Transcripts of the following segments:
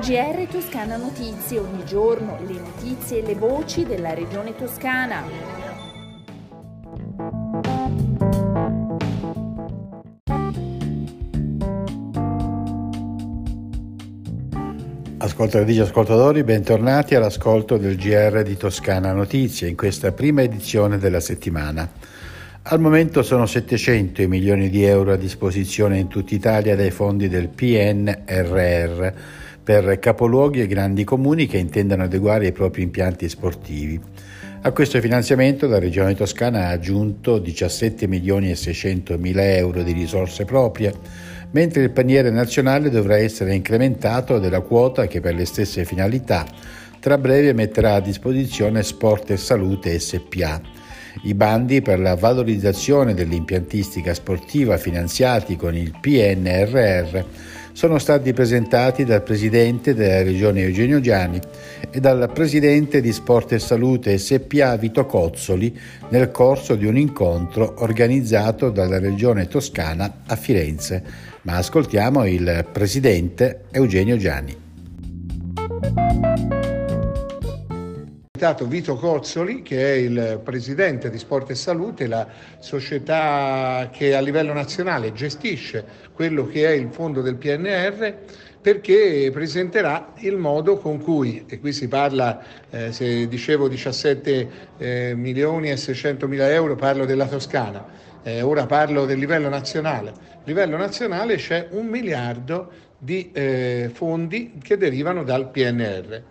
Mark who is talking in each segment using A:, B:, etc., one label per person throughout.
A: GR Toscana Notizie, ogni giorno le notizie e le voci della regione toscana.
B: Ascoltatrici e ascoltatori, bentornati all'ascolto del GR di Toscana Notizie in questa prima edizione della settimana. Al momento sono 700 i milioni di euro a disposizione in tutta Italia dai fondi del PNRR per capoluoghi e grandi comuni che intendano adeguare i propri impianti sportivi. A questo finanziamento la Regione Toscana ha aggiunto 17 milioni e 600 mila euro di risorse proprie, mentre il paniere nazionale dovrà essere incrementato della quota che per le stesse finalità tra breve metterà a disposizione Sport e Salute SPA. I bandi per la valorizzazione dell'impiantistica sportiva finanziati con il PNRR sono stati presentati dal Presidente della Regione Eugenio Giani e dal Presidente di Sport e Salute SPA Vito Cozzoli nel corso di un incontro organizzato dalla Regione Toscana a Firenze. Ma ascoltiamo il Presidente Eugenio Giani.
C: Vito Cozzoli, che è il presidente di Sport e Salute, la società che a livello nazionale gestisce quello che è il fondo del PNR, perché presenterà il modo con cui, e qui si parla, eh, se dicevo 17 eh, milioni e 600 mila euro, parlo della Toscana, eh, ora parlo del livello nazionale. A livello nazionale c'è un miliardo di eh, fondi che derivano dal PNR.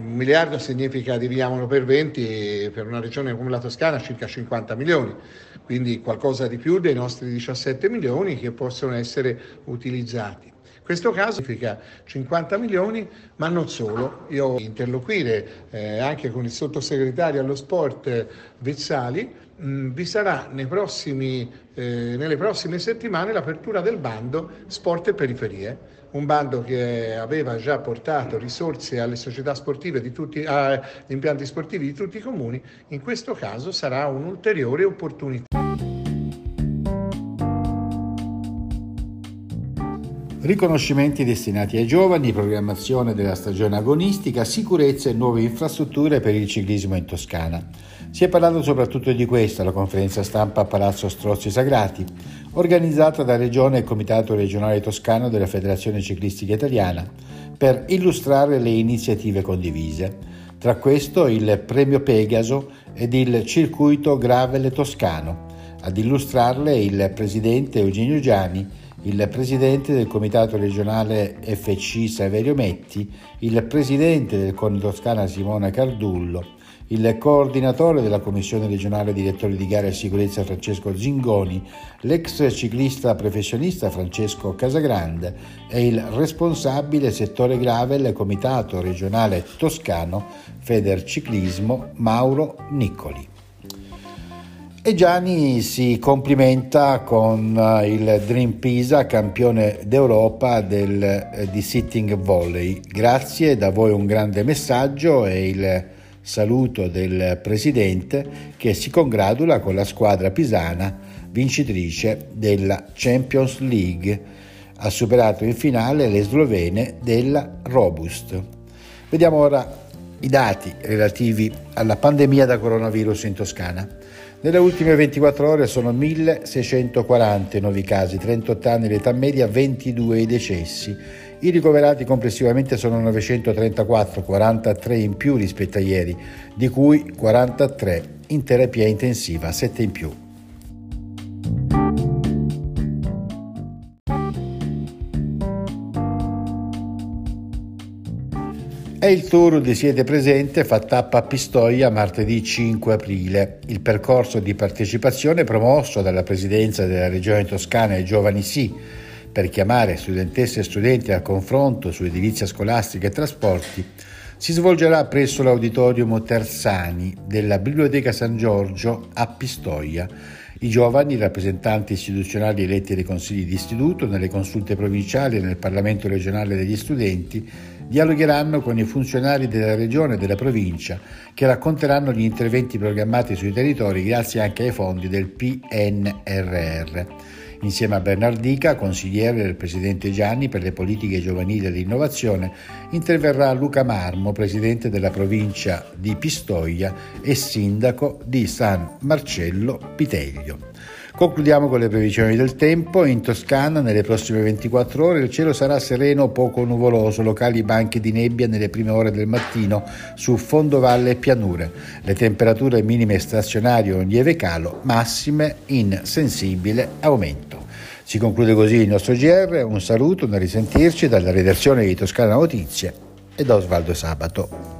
C: Un miliardo significa dividiamolo per 20, per una regione come la Toscana circa 50 milioni, quindi qualcosa di più dei nostri 17 milioni che possono essere utilizzati. Questo caso significa 50 milioni, ma non solo. Io interloquire eh, anche con il sottosegretario allo sport Vezzali, mh, vi sarà prossimi, eh, nelle prossime settimane l'apertura del bando Sport e Periferie un bando che aveva già portato risorse alle società sportive di tutti, agli impianti sportivi di tutti i comuni, in questo caso sarà un'ulteriore opportunità.
B: Riconoscimenti destinati ai giovani, programmazione della stagione agonistica, sicurezza e nuove infrastrutture per il ciclismo in Toscana. Si è parlato soprattutto di questo alla conferenza stampa a Palazzo Strozzi Sagrati, organizzata da Regione e Comitato regionale toscano della Federazione Ciclistica Italiana, per illustrare le iniziative condivise. Tra questo il Premio Pegaso ed il Circuito Gravel Toscano. Ad illustrarle il presidente Eugenio Giani, il presidente del Comitato regionale FC Saverio Metti, il presidente del CONI Toscana Simona Cardullo, il coordinatore della Commissione regionale direttori di gara e sicurezza Francesco Zingoni, l'ex ciclista professionista Francesco Casagrande e il responsabile settore gravel Comitato regionale toscano Federciclismo Mauro Niccoli. E Gianni si complimenta con il Dream Pisa, campione d'Europa del, di sitting volley. Grazie, da voi un grande messaggio e il saluto del presidente che si congratula con la squadra pisana vincitrice della Champions League. Ha superato in finale le slovene della Robust. Vediamo ora i dati relativi alla pandemia da coronavirus in Toscana. Nelle ultime 24 ore sono 1640 i nuovi casi, 38 anni l'età media, 22 i decessi. I ricoverati complessivamente sono 934, 43 in più rispetto a ieri, di cui 43 in terapia intensiva, 7 in più. È il tour di Siete Presente fa tappa a Pistoia martedì 5 aprile. Il percorso di partecipazione promosso dalla Presidenza della Regione Toscana ai Giovani Sì per chiamare studentesse e studenti al confronto su edilizia scolastica e trasporti, si svolgerà presso l'Auditorium Tersani della Biblioteca San Giorgio a Pistoia. I giovani, rappresentanti istituzionali eletti nei consigli di istituto, nelle consulte provinciali e nel Parlamento regionale degli studenti, dialogheranno con i funzionari della regione e della provincia che racconteranno gli interventi programmati sui territori grazie anche ai fondi del PNRR. Insieme a Bernardica, consigliere del presidente Gianni per le politiche giovanili e l'innovazione, interverrà Luca Marmo, presidente della provincia di Pistoia e sindaco di San Marcello Piteglio. Concludiamo con le previsioni del tempo. In Toscana nelle prossime 24 ore il cielo sarà sereno o poco nuvoloso, locali banche di nebbia nelle prime ore del mattino su fondovalle e pianure. Le temperature minime stazionarie in lieve calo, massime in sensibile aumento. Si conclude così il nostro GR, un saluto, da risentirci dalla redazione di Toscana Notizie e da Osvaldo Sabato.